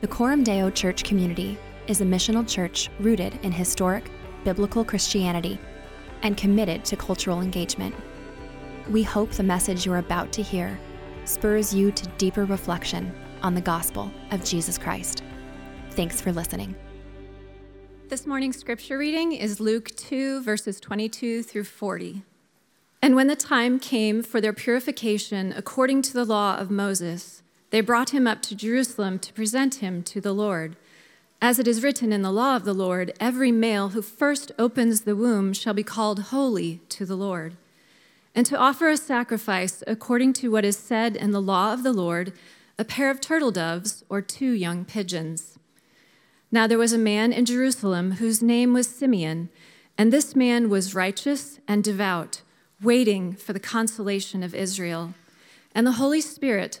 The Coram Deo Church community is a missional church rooted in historic, biblical Christianity and committed to cultural engagement. We hope the message you're about to hear spurs you to deeper reflection on the gospel of Jesus Christ. Thanks for listening. This morning's scripture reading is Luke 2, verses 22 through 40. And when the time came for their purification according to the law of Moses, they brought him up to Jerusalem to present him to the Lord. As it is written in the law of the Lord, every male who first opens the womb shall be called holy to the Lord. And to offer a sacrifice according to what is said in the law of the Lord, a pair of turtle doves or two young pigeons. Now there was a man in Jerusalem whose name was Simeon, and this man was righteous and devout, waiting for the consolation of Israel. And the Holy Spirit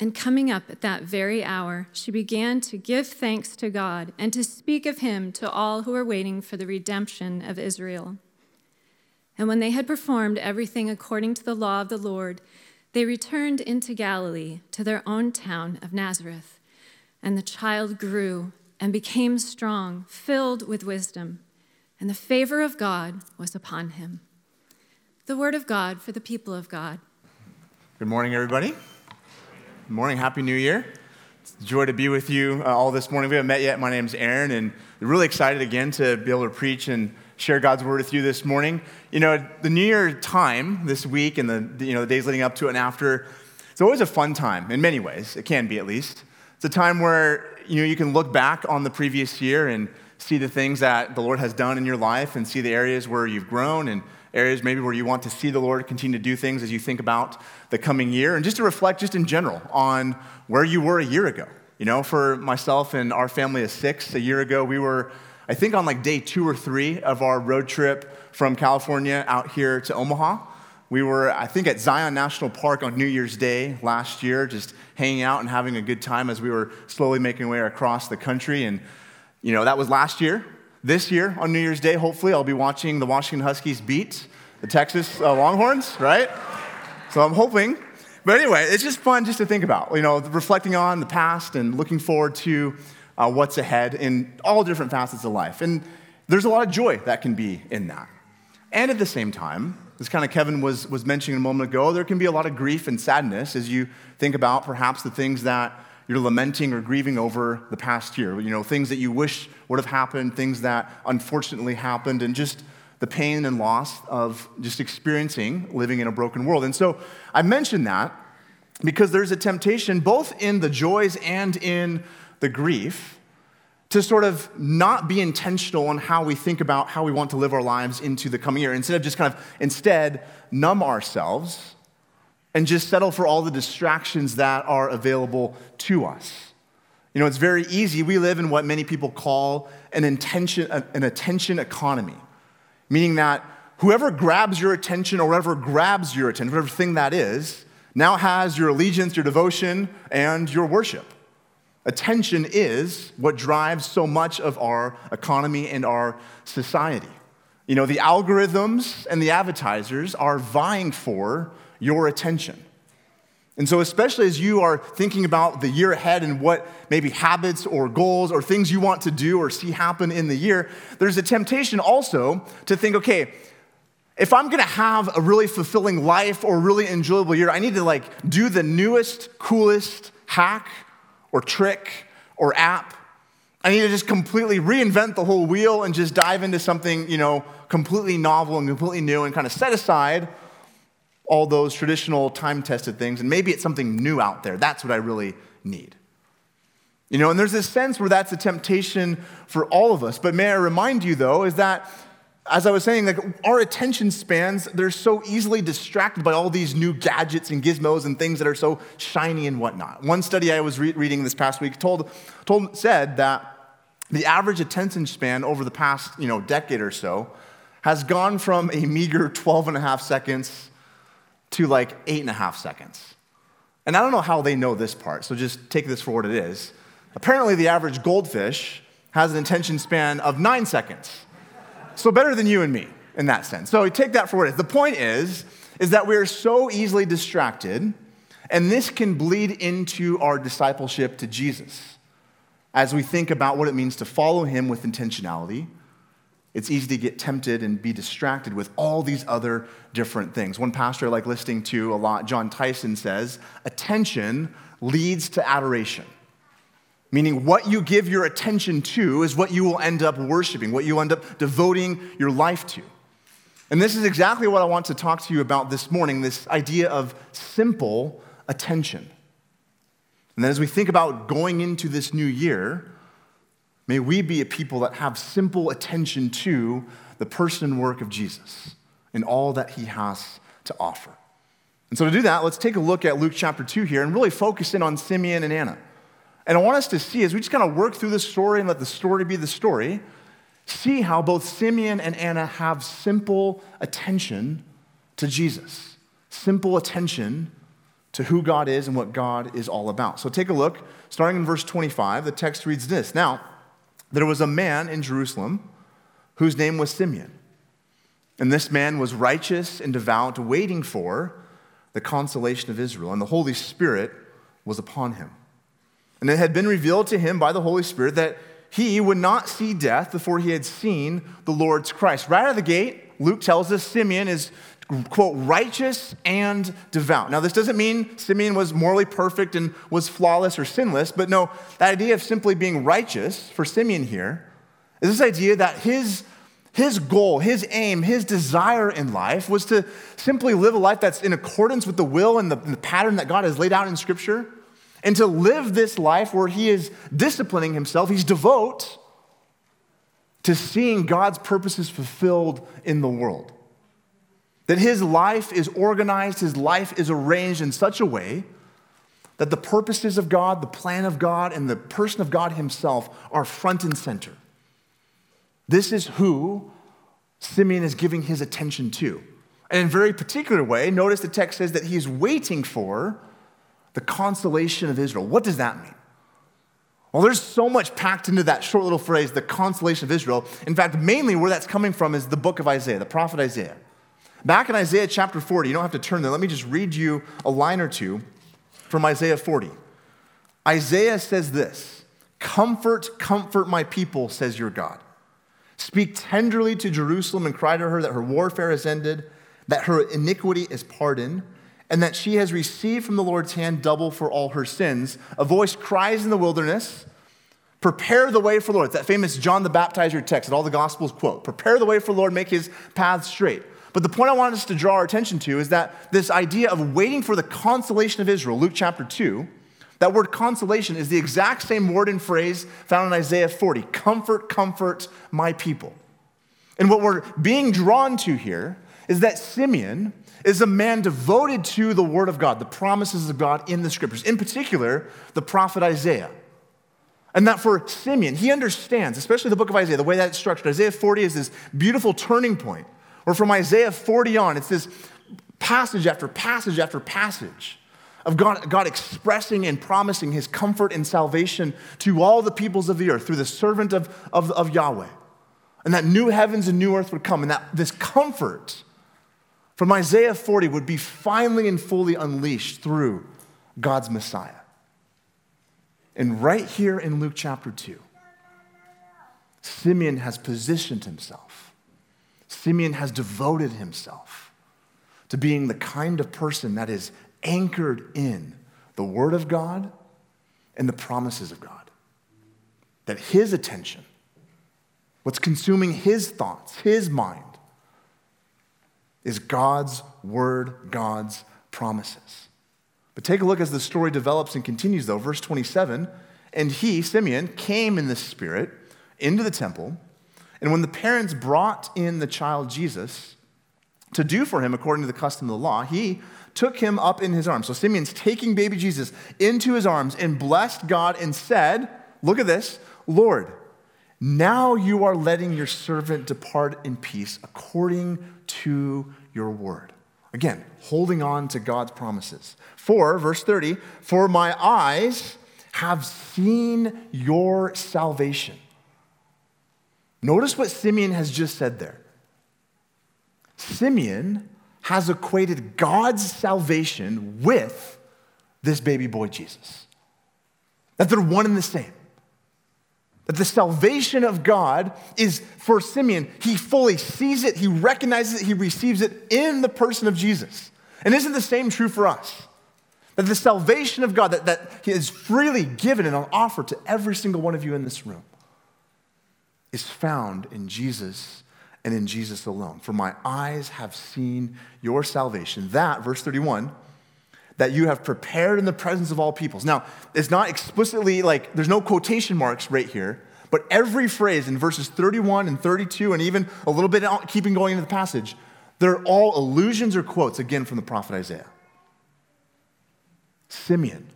And coming up at that very hour, she began to give thanks to God and to speak of him to all who were waiting for the redemption of Israel. And when they had performed everything according to the law of the Lord, they returned into Galilee to their own town of Nazareth. And the child grew and became strong, filled with wisdom, and the favor of God was upon him. The word of God for the people of God. Good morning, everybody. Morning. Happy New Year. It's a joy to be with you uh, all this morning. We haven't met yet. My name's Aaron, and really excited again to be able to preach and share God's word with you this morning. You know, the New Year time this week and the, you know, the days leading up to it and after, it's always a fun time in many ways. It can be at least. It's a time where, you know, you can look back on the previous year and see the things that the Lord has done in your life and see the areas where you've grown and areas maybe where you want to see the Lord continue to do things as you think about the coming year, and just to reflect just in general on where you were a year ago. You know, for myself and our family of six, a year ago, we were, I think, on like day two or three of our road trip from California out here to Omaha. We were, I think, at Zion National Park on New Year's Day last year, just hanging out and having a good time as we were slowly making our way across the country. And, you know, that was last year. This year, on New Year's Day, hopefully, I'll be watching the Washington Huskies beat the Texas uh, Longhorns, right? So I'm hoping. But anyway, it's just fun just to think about, you know, reflecting on the past and looking forward to uh, what's ahead in all different facets of life. And there's a lot of joy that can be in that. And at the same time, as kind of Kevin was, was mentioning a moment ago, there can be a lot of grief and sadness as you think about perhaps the things that you're lamenting or grieving over the past year. You know, things that you wish would have happened, things that unfortunately happened, and just the pain and loss of just experiencing living in a broken world. And so I mention that because there's a temptation, both in the joys and in the grief, to sort of not be intentional on how we think about how we want to live our lives into the coming year. Instead of just kind of instead numb ourselves and just settle for all the distractions that are available to us. You know, it's very easy. We live in what many people call an, intention, an attention economy meaning that whoever grabs your attention or whoever grabs your attention, whatever thing that is, now has your allegiance, your devotion, and your worship. Attention is what drives so much of our economy and our society. You know, the algorithms and the advertisers are vying for your attention. And so, especially as you are thinking about the year ahead and what maybe habits or goals or things you want to do or see happen in the year, there's a temptation also to think, okay, if I'm gonna have a really fulfilling life or really enjoyable year, I need to like do the newest, coolest hack or trick or app. I need to just completely reinvent the whole wheel and just dive into something, you know, completely novel and completely new and kind of set aside all those traditional time tested things, and maybe it's something new out there. That's what I really need. You know, and there's this sense where that's a temptation for all of us. But may I remind you, though, is that as I was saying, like our attention spans, they're so easily distracted by all these new gadgets and gizmos and things that are so shiny and whatnot. One study I was re- reading this past week told, told said that the average attention span over the past you know, decade or so has gone from a meager 12 and a half seconds to like eight and a half seconds. And I don't know how they know this part, so just take this for what it is. Apparently, the average goldfish has an attention span of nine seconds. So better than you and me in that sense. So take that for what it is. The point is, is that we are so easily distracted, and this can bleed into our discipleship to Jesus as we think about what it means to follow him with intentionality it's easy to get tempted and be distracted with all these other different things. One pastor I like listening to a lot, Jon Tyson, says, attention leads to adoration. Meaning, what you give your attention to is what you will end up worshiping, what you end up devoting your life to. And this is exactly what I want to talk to you about this morning this idea of simple attention. And then, as we think about going into this new year, May we be a people that have simple attention to the person and work of Jesus and all that he has to offer. And so, to do that, let's take a look at Luke chapter 2 here and really focus in on Simeon and Anna. And I want us to see, as we just kind of work through the story and let the story be the story, see how both Simeon and Anna have simple attention to Jesus, simple attention to who God is and what God is all about. So, take a look, starting in verse 25. The text reads this Now, there was a man in Jerusalem whose name was Simeon. And this man was righteous and devout, waiting for the consolation of Israel. And the Holy Spirit was upon him. And it had been revealed to him by the Holy Spirit that he would not see death before he had seen the Lord's Christ. Right out of the gate, Luke tells us Simeon is quote, righteous and devout. Now, this doesn't mean Simeon was morally perfect and was flawless or sinless, but no, that idea of simply being righteous for Simeon here is this idea that his, his goal, his aim, his desire in life was to simply live a life that's in accordance with the will and the, and the pattern that God has laid out in Scripture, and to live this life where he is disciplining himself, he's devout to seeing God's purposes fulfilled in the world. That his life is organized, his life is arranged in such a way that the purposes of God, the plan of God, and the person of God himself are front and center. This is who Simeon is giving his attention to. And in a very particular way, notice the text says that he's waiting for the consolation of Israel. What does that mean? Well, there's so much packed into that short little phrase, the consolation of Israel. In fact, mainly where that's coming from is the book of Isaiah, the prophet Isaiah. Back in Isaiah chapter 40, you don't have to turn there. Let me just read you a line or two from Isaiah 40. Isaiah says this Comfort, comfort my people, says your God. Speak tenderly to Jerusalem and cry to her that her warfare is ended, that her iniquity is pardoned, and that she has received from the Lord's hand double for all her sins. A voice cries in the wilderness, Prepare the way for the Lord. That famous John the Baptizer text that all the Gospels quote. Prepare the way for the Lord, make his path straight. But the point I want us to draw our attention to is that this idea of waiting for the consolation of Israel, Luke chapter 2, that word consolation is the exact same word and phrase found in Isaiah 40 comfort, comfort my people. And what we're being drawn to here is that Simeon is a man devoted to the word of God, the promises of God in the scriptures, in particular, the prophet Isaiah. And that for Simeon, he understands, especially the book of Isaiah, the way that it's structured. Isaiah 40 is this beautiful turning point or from Isaiah 40 on, it's this passage after passage after passage of God, God expressing and promising his comfort and salvation to all the peoples of the earth through the servant of, of, of Yahweh. and that new heavens and new earth would come, and that this comfort from Isaiah 40 would be finally and fully unleashed through God's Messiah. And right here in Luke chapter 2, Simeon has positioned himself. Simeon has devoted himself to being the kind of person that is anchored in the Word of God and the promises of God. That his attention, what's consuming his thoughts, his mind, is God's Word, God's promises. But take a look as the story develops and continues, though. Verse 27 And he, Simeon, came in the Spirit into the temple. And when the parents brought in the child Jesus to do for him according to the custom of the law, he took him up in his arms. So Simeon's taking baby Jesus into his arms and blessed God and said, Look at this, Lord, now you are letting your servant depart in peace according to your word. Again, holding on to God's promises. For, verse 30, for my eyes have seen your salvation. Notice what Simeon has just said there. Simeon has equated God's salvation with this baby boy Jesus. That they're one and the same. That the salvation of God is for Simeon, he fully sees it, he recognizes it, he receives it in the person of Jesus. And isn't the same true for us? That the salvation of God that, that is freely given and on offer to every single one of you in this room is found in Jesus and in Jesus alone. For my eyes have seen your salvation. That, verse 31, that you have prepared in the presence of all peoples. Now, it's not explicitly like, there's no quotation marks right here, but every phrase in verses 31 and 32, and even a little bit keeping going into the passage, they're all allusions or quotes, again, from the prophet Isaiah. Simeon,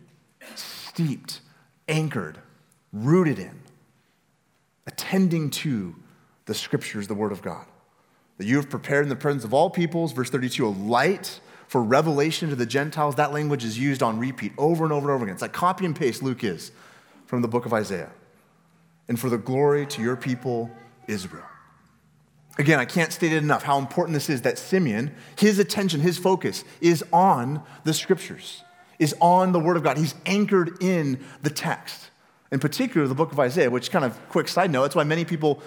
steeped, anchored, rooted in, attending to the scriptures, the word of God. That you have prepared in the presence of all peoples, verse 32, a light for revelation to the Gentiles. That language is used on repeat over and over and over again. It's like copy and paste, Luke is, from the book of Isaiah. And for the glory to your people, Israel. Again, I can't state it enough how important this is that Simeon, his attention, his focus is on the scriptures, is on the word of God. He's anchored in the text, in particular the book of Isaiah, which kind of quick side note, that's why many people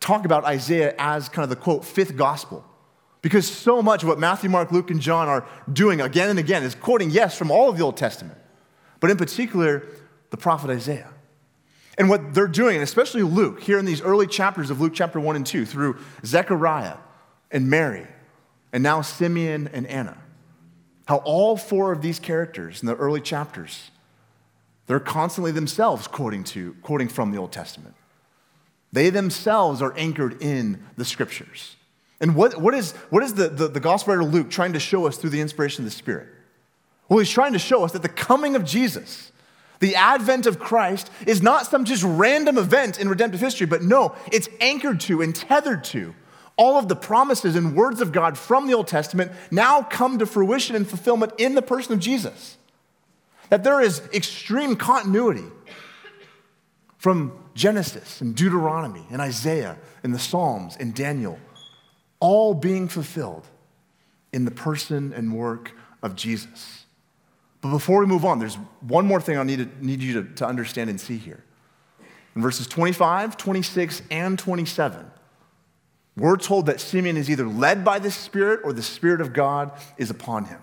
talk about Isaiah as kind of the quote, fifth gospel. Because so much of what Matthew, Mark, Luke, and John are doing again and again is quoting, yes, from all of the Old Testament, but in particular, the prophet Isaiah. And what they're doing, and especially Luke, here in these early chapters of Luke chapter 1 and 2, through Zechariah and Mary, and now Simeon and Anna, how all four of these characters in the early chapters, they're constantly themselves quoting to, quoting from the Old Testament. They themselves are anchored in the scriptures. And what, what is, what is the, the, the gospel writer Luke trying to show us through the inspiration of the Spirit? Well, he's trying to show us that the coming of Jesus, the advent of Christ, is not some just random event in redemptive history, but no, it's anchored to and tethered to all of the promises and words of God from the Old Testament now come to fruition and fulfillment in the person of Jesus. That there is extreme continuity from Genesis and Deuteronomy and Isaiah and the Psalms and Daniel, all being fulfilled in the person and work of Jesus. But before we move on, there's one more thing I need, to, need you to, to understand and see here. In verses 25, 26, and 27, we're told that Simeon is either led by the Spirit or the Spirit of God is upon him.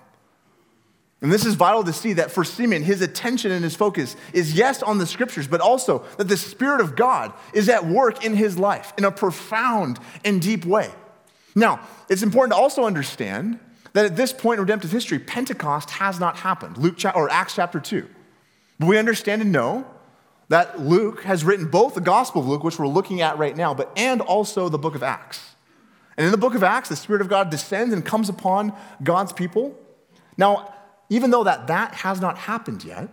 And this is vital to see that for Simeon, his attention and his focus is yes on the scriptures, but also that the Spirit of God is at work in his life in a profound and deep way. Now, it's important to also understand that at this point in redemptive history, Pentecost has not happened, Luke or Acts chapter 2. But we understand and know that Luke has written both the Gospel of Luke, which we're looking at right now, but and also the book of Acts. And in the book of Acts, the Spirit of God descends and comes upon God's people. Now, even though that, that has not happened yet,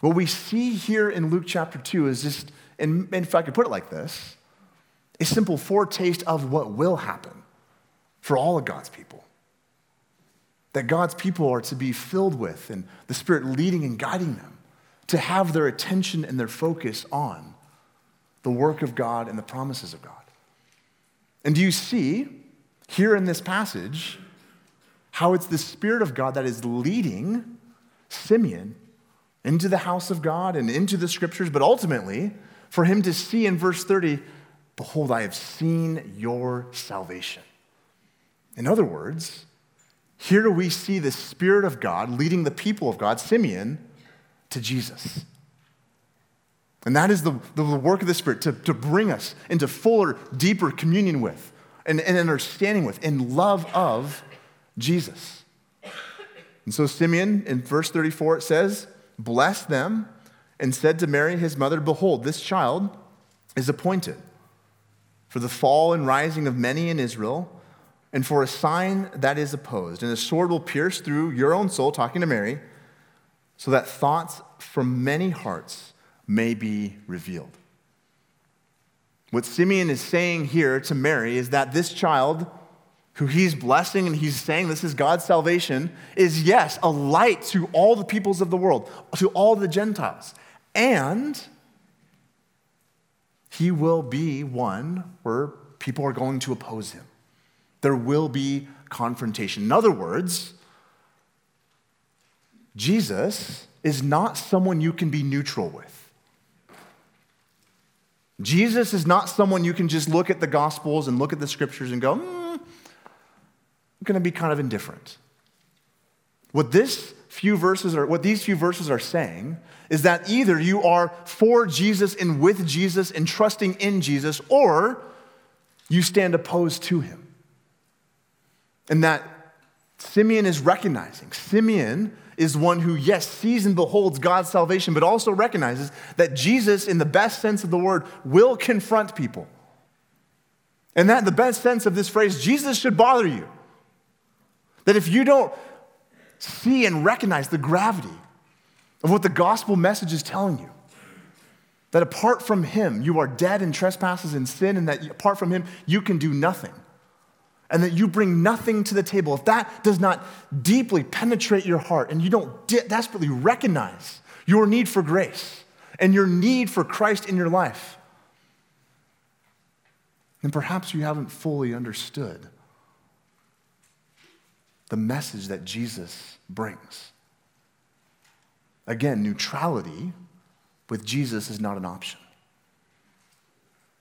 what we see here in Luke chapter 2 is just, and if I could put it like this, a simple foretaste of what will happen for all of God's people. That God's people are to be filled with and the Spirit leading and guiding them to have their attention and their focus on the work of God and the promises of God. And do you see here in this passage how it's the Spirit of God that is leading Simeon into the house of God and into the scriptures, but ultimately for him to see in verse 30, Behold, I have seen your salvation. In other words, here we see the Spirit of God leading the people of God, Simeon, to Jesus. And that is the, the work of the Spirit to, to bring us into fuller, deeper communion with and, and understanding with and love of Jesus. And so, Simeon, in verse 34, it says, blessed them and said to Mary, his mother, Behold, this child is appointed for the fall and rising of many in Israel, and for a sign that is opposed. And a sword will pierce through your own soul, talking to Mary, so that thoughts from many hearts may be revealed. What Simeon is saying here to Mary is that this child, who he's blessing and he's saying this is God's salvation, is yes, a light to all the peoples of the world, to all the Gentiles. And he will be one where people are going to oppose him. There will be confrontation. In other words, Jesus is not someone you can be neutral with. Jesus is not someone you can just look at the Gospels and look at the scriptures and go, mm, I'm going to be kind of indifferent. What this few verses are, what these few verses are saying is that either you are for Jesus and with Jesus and trusting in Jesus, or you stand opposed to him. And that Simeon is recognizing. Simeon is one who, yes, sees and beholds God's salvation, but also recognizes that Jesus, in the best sense of the word, will confront people. And that, in the best sense of this phrase, Jesus should bother you. That if you don't see and recognize the gravity of what the gospel message is telling you, that apart from Him, you are dead in trespasses and sin, and that apart from Him, you can do nothing and that you bring nothing to the table, if that does not deeply penetrate your heart and you don't de- desperately recognize your need for grace and your need for Christ in your life, then perhaps you haven't fully understood the message that Jesus brings. Again, neutrality with Jesus is not an option.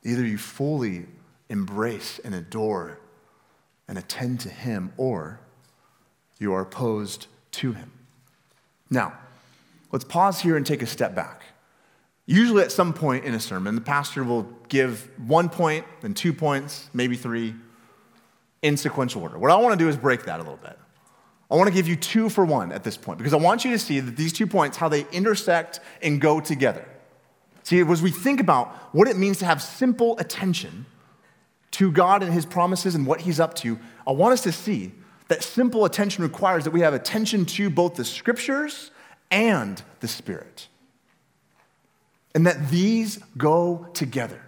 Either you fully embrace and adore and attend to him, or you are opposed to him. Now, let's pause here and take a step back. Usually, at some point in a sermon, the pastor will give one point, then two points, maybe three, in sequential order. What I want to do is break that a little bit. I want to give you two for one at this point because I want you to see that these two points, how they intersect and go together. See, as we think about what it means to have simple attention to God and His promises and what He's up to, I want us to see that simple attention requires that we have attention to both the scriptures and the Spirit. And that these go together.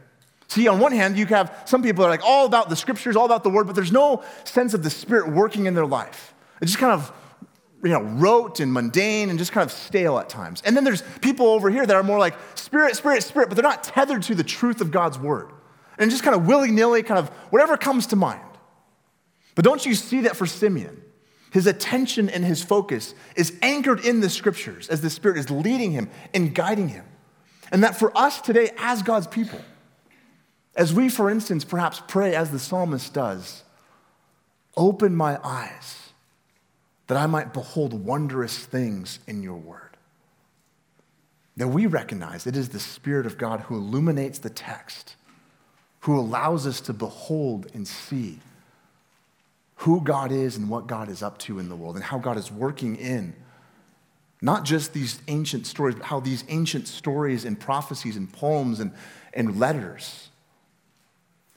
See, on one hand, you have some people that are like all about the scriptures, all about the word, but there's no sense of the Spirit working in their life. It's just kind of you know, rote and mundane and just kind of stale at times. And then there's people over here that are more like spirit, spirit, spirit, but they're not tethered to the truth of God's word and just kind of willy nilly, kind of whatever comes to mind. But don't you see that for Simeon? His attention and his focus is anchored in the scriptures as the Spirit is leading him and guiding him. And that for us today, as God's people, as we, for instance, perhaps pray as the psalmist does, open my eyes that I might behold wondrous things in your word. That we recognize it is the Spirit of God who illuminates the text who allows us to behold and see who God is and what God is up to in the world and how God is working in not just these ancient stories, but how these ancient stories and prophecies and poems and, and letters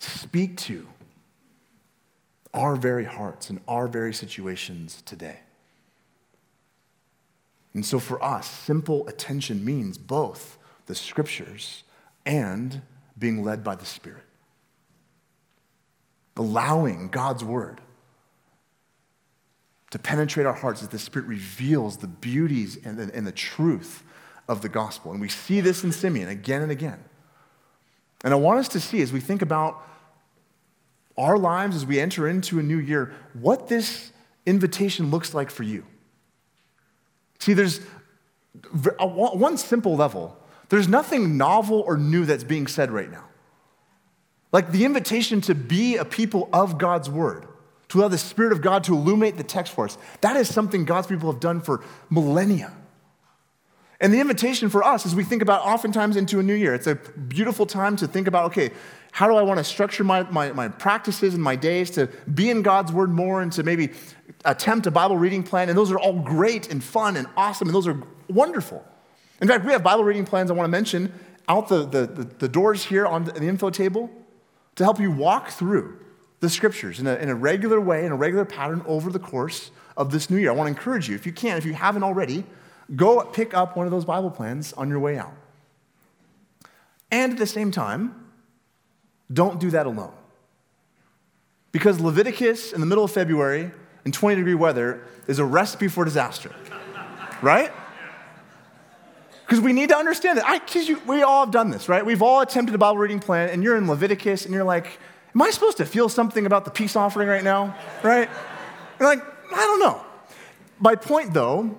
speak to our very hearts and our very situations today. And so for us, simple attention means both the scriptures and being led by the Spirit allowing God's word to penetrate our hearts as the Spirit reveals the beauties and the, and the truth of the gospel. And we see this in Simeon again and again. And I want us to see as we think about our lives as we enter into a new year, what this invitation looks like for you. See, there's one simple level. There's nothing novel or new that's being said right now. Like the invitation to be a people of God's word, to allow the Spirit of God to illuminate the text for us, that is something God's people have done for millennia. And the invitation for us as we think about oftentimes into a new year, it's a beautiful time to think about okay, how do I want to structure my, my, my, practices and my days to be in God's Word more and to maybe attempt a Bible reading plan? And those are all great and fun and awesome, and those are wonderful. In fact, we have Bible reading plans I want to mention out the, the, the, the doors here on the info table to help you walk through the scriptures in a, in a regular way, in a regular pattern over the course of this new year. I want to encourage you, if you can, if you haven't already, go pick up one of those Bible plans on your way out. And at the same time, don't do that alone. Because Leviticus in the middle of February in 20 degree weather is a recipe for disaster, right? Because we need to understand that. I, you, we all have done this, right? We've all attempted a Bible reading plan, and you're in Leviticus, and you're like, Am I supposed to feel something about the peace offering right now? Right? You're like, I don't know. My point, though,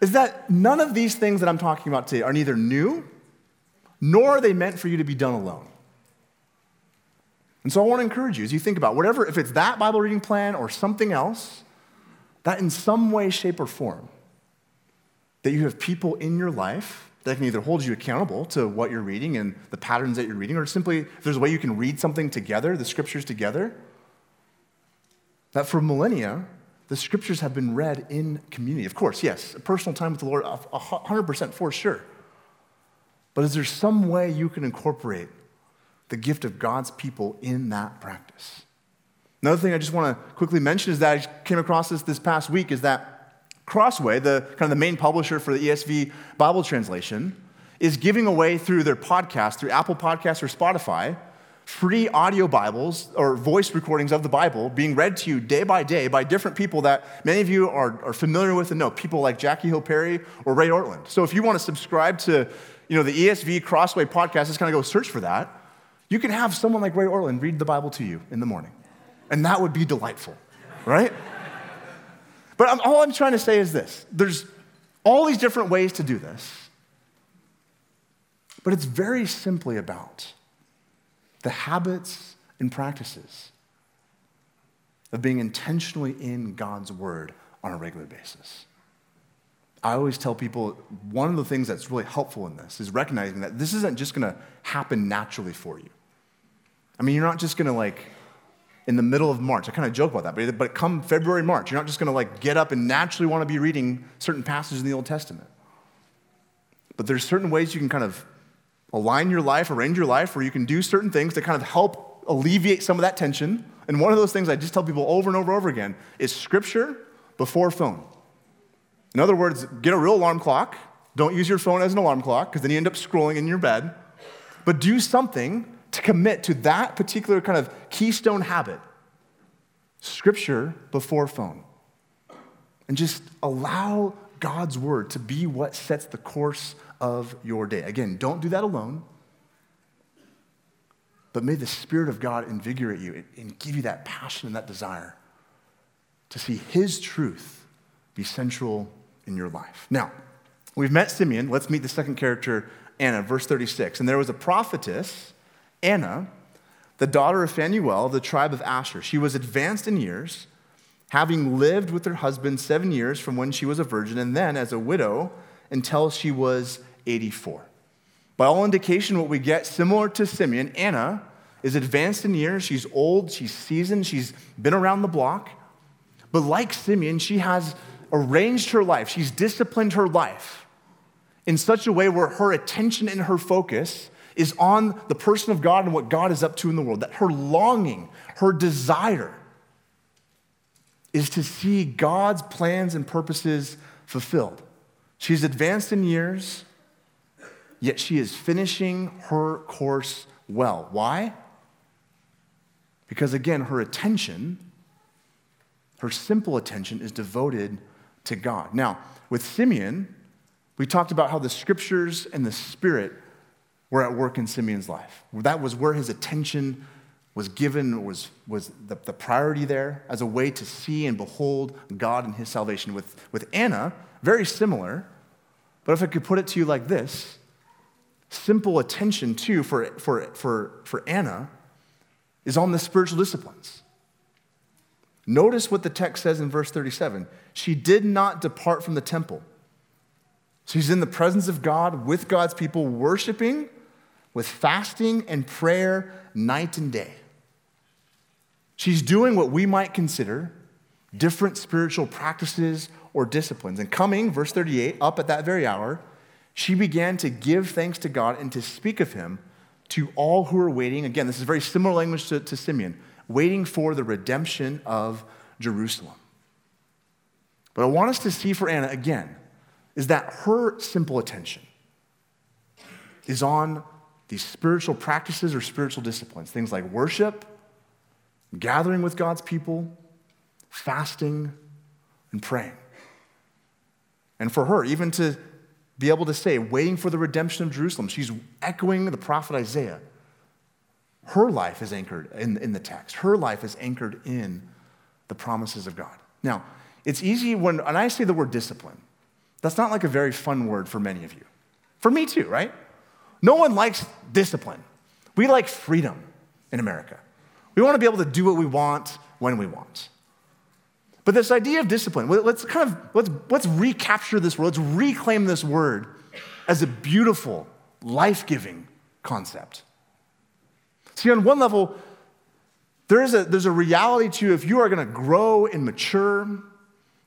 is that none of these things that I'm talking about today are neither new nor are they meant for you to be done alone. And so I want to encourage you as you think about whatever, if it's that Bible reading plan or something else, that in some way, shape, or form, that you have people in your life that can either hold you accountable to what you're reading and the patterns that you're reading, or simply if there's a way you can read something together, the scriptures together. That for millennia, the scriptures have been read in community. Of course, yes, a personal time with the Lord, 100% for sure. But is there some way you can incorporate the gift of God's people in that practice. Another thing I just want to quickly mention is that I came across this this past week is that Crossway, the kind of the main publisher for the ESV Bible translation, is giving away through their podcast, through Apple Podcasts or Spotify, free audio Bibles or voice recordings of the Bible being read to you day by day by different people that many of you are, are familiar with and know, people like Jackie Hill Perry or Ray Ortlund. So if you want to subscribe to you know, the ESV Crossway podcast, just kind of go search for that. You can have someone like Ray Ortlund read the Bible to you in the morning, and that would be delightful, right? but I'm, all I'm trying to say is this there's all these different ways to do this, but it's very simply about the habits and practices of being intentionally in God's Word on a regular basis. I always tell people one of the things that's really helpful in this is recognizing that this isn't just going to happen naturally for you. I mean, you're not just gonna like, in the middle of March, I kind of joke about that, but, but come February, March, you're not just gonna like get up and naturally wanna be reading certain passages in the Old Testament. But there's certain ways you can kind of align your life, arrange your life, where you can do certain things to kind of help alleviate some of that tension. And one of those things I just tell people over and over and over again is scripture before phone. In other words, get a real alarm clock. Don't use your phone as an alarm clock because then you end up scrolling in your bed. But do something to commit to that particular kind of keystone habit scripture before phone. And just allow God's word to be what sets the course of your day. Again, don't do that alone, but may the Spirit of God invigorate you and give you that passion and that desire to see His truth be central in your life. Now, we've met Simeon. Let's meet the second character, Anna, verse 36. And there was a prophetess Anna, the daughter of Phanuel the tribe of Asher. She was advanced in years, having lived with her husband seven years from when she was a virgin, and then as a widow until she was 84. By all indication, what we get, similar to Simeon, Anna is advanced in years. She's old, she's seasoned, she's been around the block. But like Simeon, she has arranged her life, she's disciplined her life in such a way where her attention and her focus is on the person of God and what God is up to in the world. That her longing, her desire is to see God's plans and purposes fulfilled. She's advanced in years, yet she is finishing her course well. Why? Because again, her attention, her simple attention, is devoted to God. Now, with Simeon, we talked about how the scriptures and the spirit were at work in Simeon's life. That was where his attention was given, was, was the, the priority there as a way to see and behold God and his salvation. With, with Anna, very similar, but if I could put it to you like this simple attention, too, for, for, for, for Anna is on the spiritual disciplines. Notice what the text says in verse 37 she did not depart from the temple. She's in the presence of God with God's people, worshiping with fasting and prayer night and day. She's doing what we might consider different spiritual practices or disciplines. And coming, verse 38, up at that very hour, she began to give thanks to God and to speak of him to all who are waiting. Again, this is very similar language to, to Simeon, waiting for the redemption of Jerusalem. But I want us to see for Anna again is that her simple attention is on these spiritual practices or spiritual disciplines, things like worship, gathering with God's people, fasting, and praying. And for her, even to be able to say, waiting for the redemption of Jerusalem, she's echoing the prophet Isaiah. Her life is anchored in, in the text, her life is anchored in the promises of God. Now, it's easy when, and I say the word discipline, that's not like a very fun word for many of you. For me too, right? No one likes discipline. We like freedom in America. We want to be able to do what we want when we want. But this idea of discipline, let's kind of let's, let's recapture this word, let's reclaim this word as a beautiful, life-giving concept. See, on one level, there is a, there's a reality to if you are going to grow and mature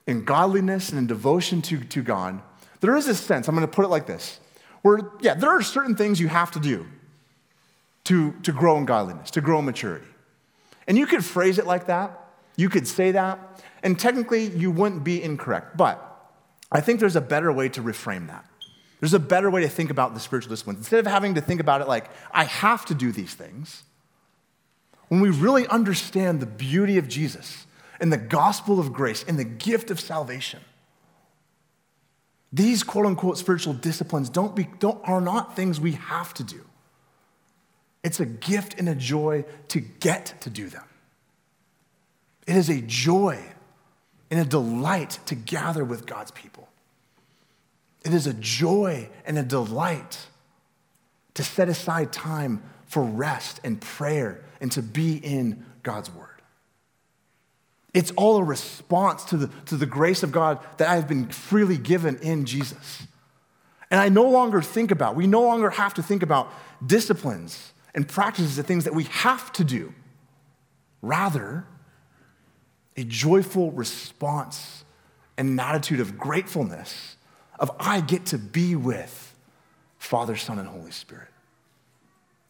in godliness and in devotion to, to God, there is a sense, I'm going to put it like this, where, yeah, there are certain things you have to do to, to grow in godliness, to grow in maturity. And you could phrase it like that, you could say that, and technically you wouldn't be incorrect. But I think there's a better way to reframe that. There's a better way to think about the spiritual disciplines. Instead of having to think about it like, I have to do these things, when we really understand the beauty of Jesus and the gospel of grace and the gift of salvation, these quote unquote spiritual disciplines don't be, don't, are not things we have to do. It's a gift and a joy to get to do them. It is a joy and a delight to gather with God's people. It is a joy and a delight to set aside time for rest and prayer and to be in God's word. It's all a response to the, to the grace of God that I have been freely given in Jesus. And I no longer think about, we no longer have to think about disciplines and practices and things that we have to do. Rather, a joyful response and an attitude of gratefulness of I get to be with Father, Son, and Holy Spirit.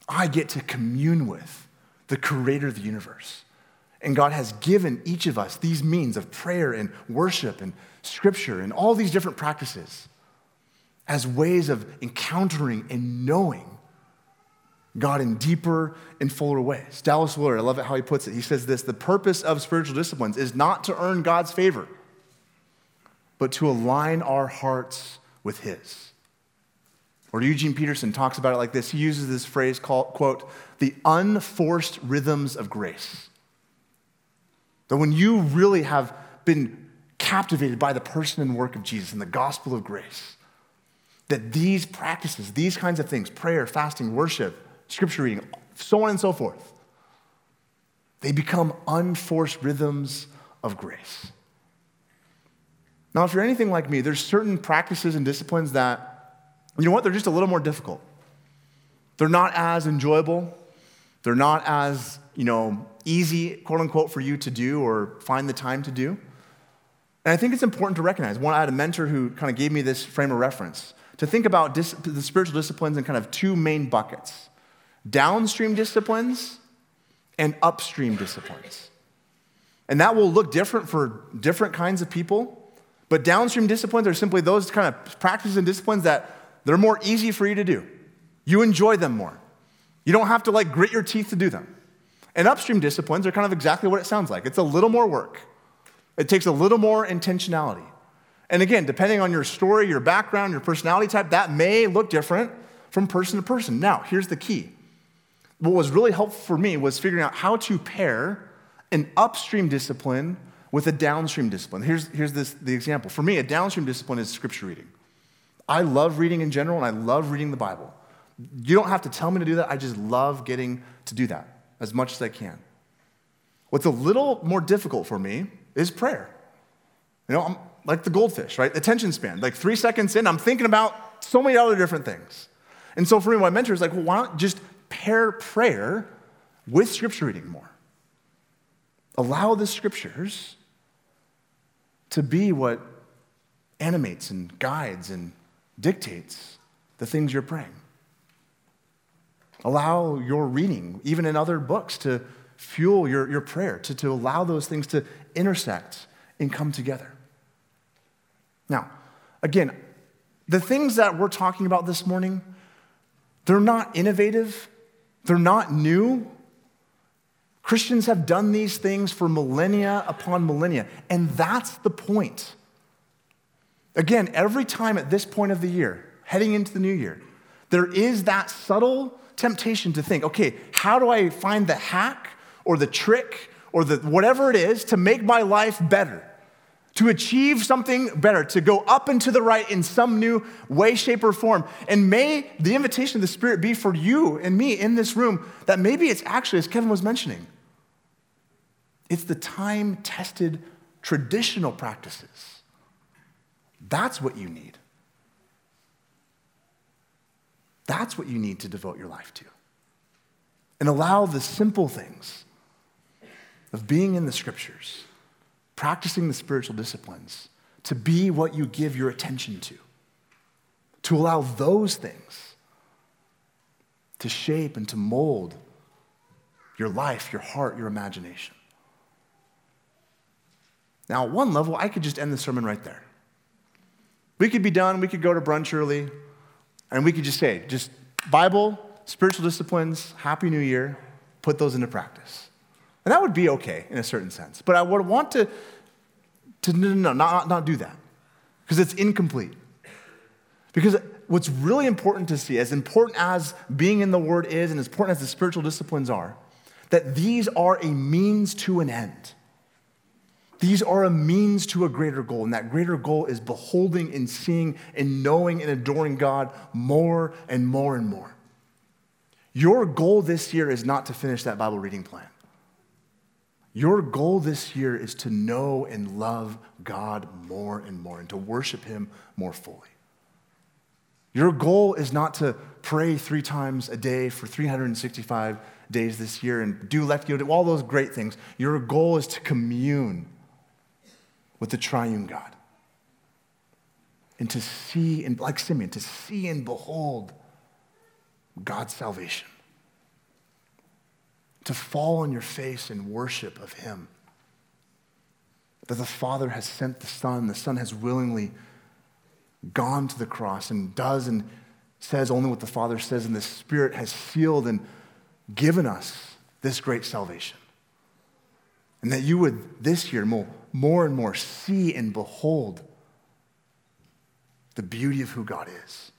I get to commune with the creator of the universe. And God has given each of us these means of prayer and worship and scripture and all these different practices as ways of encountering and knowing God in deeper and fuller ways. Dallas Willard, I love it how he puts it. He says this the purpose of spiritual disciplines is not to earn God's favor, but to align our hearts with His. Or Eugene Peterson talks about it like this. He uses this phrase called, quote, the unforced rhythms of grace. That when you really have been captivated by the person and work of Jesus and the gospel of grace, that these practices, these kinds of things, prayer, fasting, worship, scripture reading, so on and so forth. They become unforced rhythms of grace. Now, if you're anything like me, there's certain practices and disciplines that, you know what, they're just a little more difficult. They're not as enjoyable. They're not as, you know, easy, quote unquote, for you to do or find the time to do. And I think it's important to recognize. One, I had a mentor who kind of gave me this frame of reference to think about dis- the spiritual disciplines in kind of two main buckets downstream disciplines and upstream disciplines. And that will look different for different kinds of people. But downstream disciplines are simply those kind of practices and disciplines that they're more easy for you to do. You enjoy them more. You don't have to like grit your teeth to do them. And upstream disciplines are kind of exactly what it sounds like. It's a little more work. It takes a little more intentionality. And again, depending on your story, your background, your personality type, that may look different from person to person. Now, here's the key what was really helpful for me was figuring out how to pair an upstream discipline with a downstream discipline. Here's, here's this, the example. For me, a downstream discipline is scripture reading. I love reading in general, and I love reading the Bible. You don't have to tell me to do that. I just love getting to do that as much as I can. What's a little more difficult for me is prayer. You know, I'm like the goldfish, right? Attention span. Like three seconds in, I'm thinking about so many other different things. And so for me, my mentor is like, well, why don't just pair prayer with scripture reading more? Allow the scriptures to be what animates and guides and dictates the things you're praying. Allow your reading, even in other books, to fuel your, your prayer, to, to allow those things to intersect and come together. Now, again, the things that we're talking about this morning, they're not innovative, they're not new. Christians have done these things for millennia upon millennia, and that's the point. Again, every time at this point of the year, heading into the new year, there is that subtle temptation to think, okay, how do I find the hack or the trick or the whatever it is to make my life better? To achieve something better, to go up and to the right in some new way, shape, or form. And may the invitation of the Spirit be for you and me in this room that maybe it's actually, as Kevin was mentioning, it's the time tested traditional practices. That's what you need. That's what you need to devote your life to. And allow the simple things of being in the scriptures, practicing the spiritual disciplines, to be what you give your attention to. To allow those things to shape and to mold your life, your heart, your imagination. Now, at one level, I could just end the sermon right there. We could be done, we could go to brunch early, and we could just say, just Bible, spiritual disciplines, Happy New Year, put those into practice. And that would be okay in a certain sense. But I would want to, to no, no, no, not, not do that because it's incomplete. Because what's really important to see, as important as being in the Word is and as important as the spiritual disciplines are, that these are a means to an end. These are a means to a greater goal, and that greater goal is beholding and seeing and knowing and adoring God more and more and more. Your goal this year is not to finish that Bible reading plan. Your goal this year is to know and love God more and more and to worship Him more fully. Your goal is not to pray three times a day for 365 days this year and do lectio, all those great things. Your goal is to commune with the triune God. And to see, and like Simeon, to see and behold God's salvation. To fall on your face in worship of Him. That the Father has sent the Son, the Son has willingly gone to the cross and does and says only what the Father says, and the Spirit has sealed and given us this great salvation. And that you would this year more, more and more see and behold the beauty of who God is.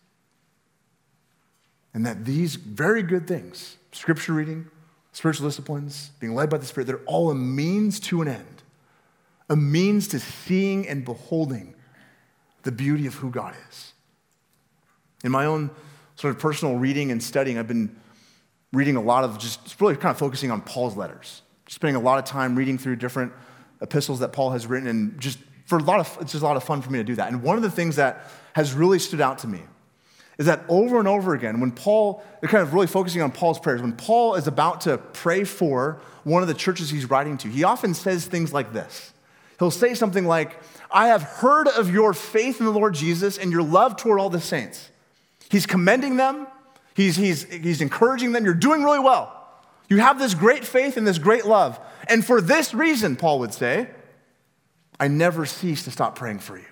And that these very good things, scripture reading, spiritual disciplines, being led by the Spirit, they're all a means to an end, a means to seeing and beholding the beauty of who God is. In my own sort of personal reading and studying, I've been reading a lot of just really kind of focusing on Paul's letters spending a lot of time reading through different epistles that Paul has written, and just for a lot of it's just a lot of fun for me to do that. And one of the things that has really stood out to me is that over and over again, when Paul, they're kind of really focusing on Paul's prayers, when Paul is about to pray for one of the churches he's writing to, he often says things like this. He'll say something like, I have heard of your faith in the Lord Jesus and your love toward all the saints. He's commending them, he's, he's, he's encouraging them. You're doing really well. You have this great faith and this great love. And for this reason, Paul would say, I never cease to stop praying for you.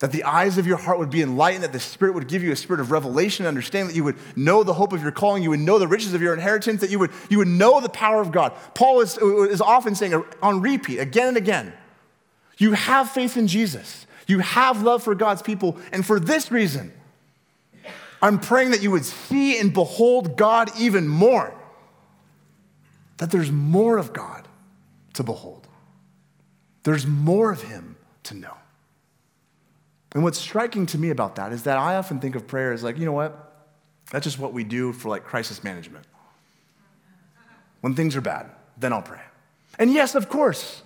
That the eyes of your heart would be enlightened, that the Spirit would give you a spirit of revelation, understanding that you would know the hope of your calling, you would know the riches of your inheritance, that you would, you would know the power of God. Paul is, is often saying on repeat, again and again, you have faith in Jesus, you have love for God's people, and for this reason, I'm praying that you would see and behold God even more. That there's more of God to behold, there's more of Him to know. And what's striking to me about that is that I often think of prayer as like, you know what? That's just what we do for like crisis management. When things are bad, then I'll pray. And yes, of course,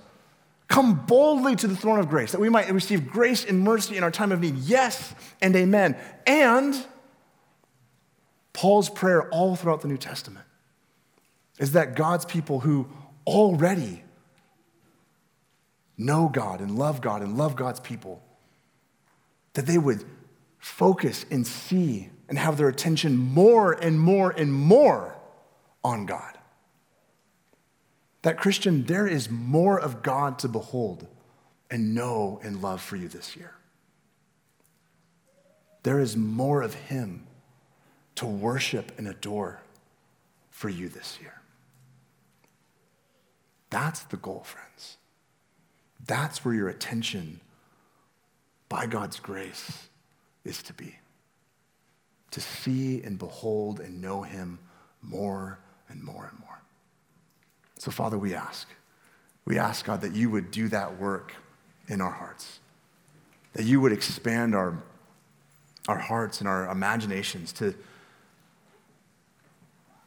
come boldly to the throne of grace that we might receive grace and mercy in our time of need. Yes and amen. And Paul's prayer all throughout the New Testament is that God's people who already know God and love God and love God's people, that they would focus and see and have their attention more and more and more on God. That Christian, there is more of God to behold and know and love for you this year. There is more of Him to worship and adore for you this year. That's the goal, friends. That's where your attention, by God's grace, is to be to see and behold and know him more and more and more. So, Father, we ask. We ask, God, that you would do that work in our hearts, that you would expand our, our hearts and our imaginations to,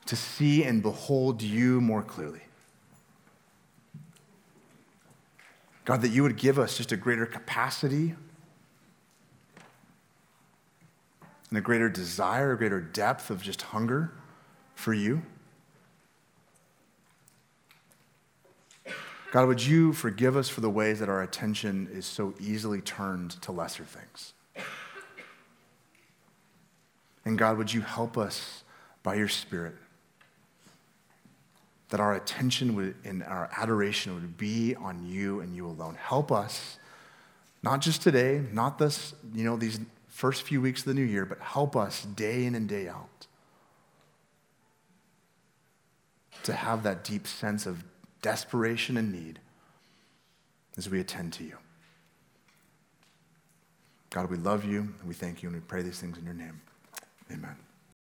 to see and behold you more clearly. God, that you would give us just a greater capacity and a greater desire, a greater depth of just hunger for you. God, would you forgive us for the ways that our attention is so easily turned to lesser things? And God, would you help us by your Spirit that our attention would, and our adoration would be on you and you alone? Help us, not just today, not this, you know, these first few weeks of the new year, but help us day in and day out to have that deep sense of desperation and need as we attend to you. God, we love you and we thank you and we pray these things in your name. Amen.